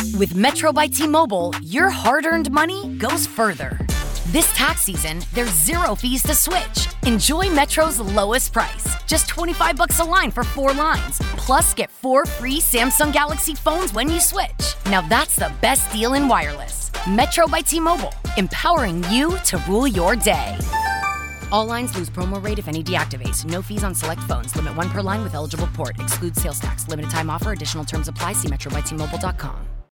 With Metro by T Mobile, your hard earned money goes further. This tax season, there's zero fees to switch. Enjoy Metro's lowest price, just 25 bucks a line for four lines. Plus, get four free Samsung Galaxy phones when you switch. Now that's the best deal in wireless. Metro by T-Mobile, empowering you to rule your day. All lines lose promo rate if any deactivates. No fees on select phones. Limit one per line with eligible port. Excludes sales tax. Limited time offer. Additional terms apply. See metrobytmobile.com.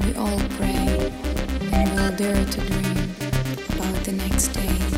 we all pray and will dare to dream about the next day.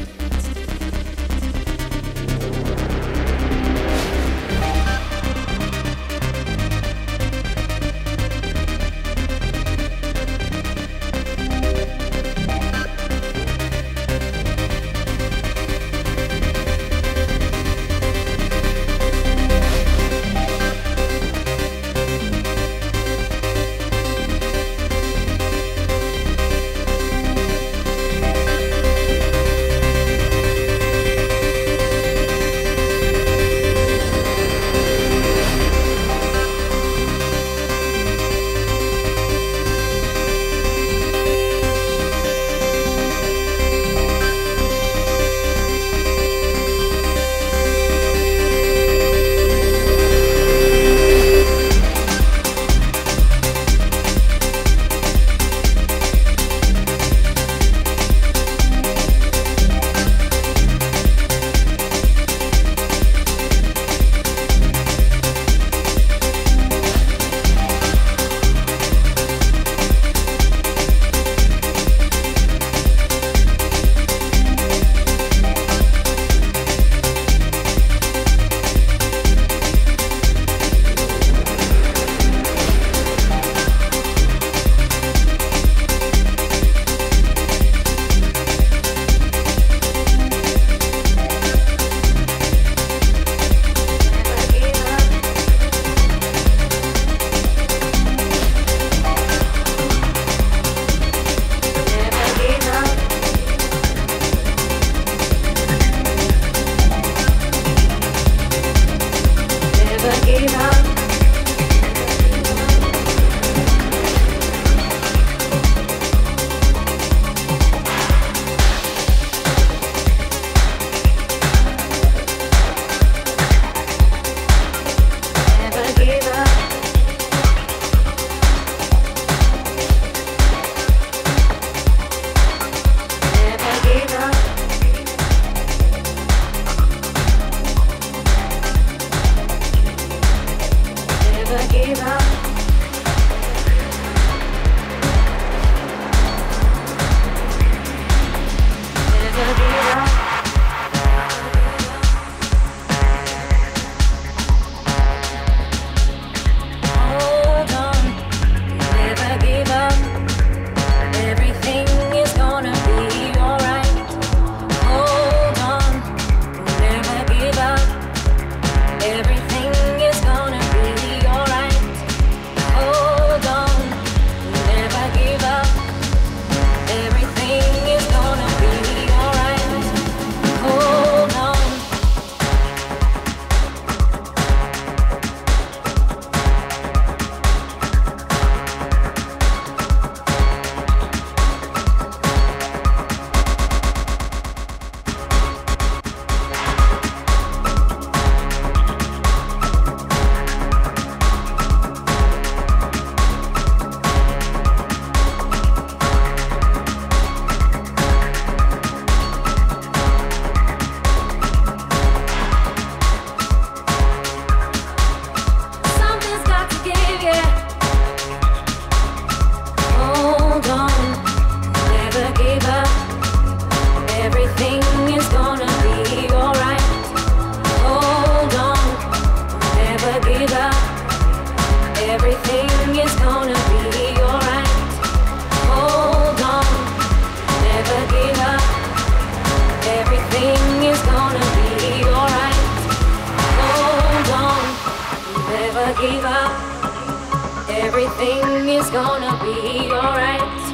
everything is gonna be alright.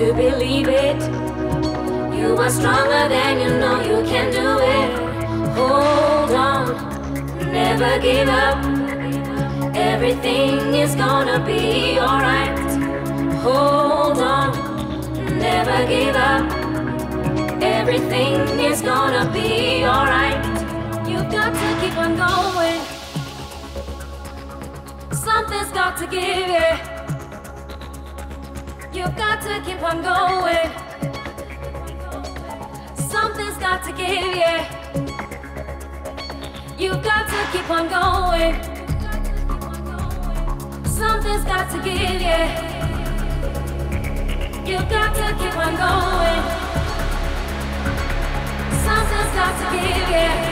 To believe it. You are stronger than you know you can do it. Hold on, never give up. Everything is gonna be alright. Hold on, never give up. Everything is gonna be alright. You've got to keep on going. Something's got to give you. You've got to keep on going. Something's got to give you. You've got to keep on going. Something's got to give you. You've got to keep on going. Something's got to give you.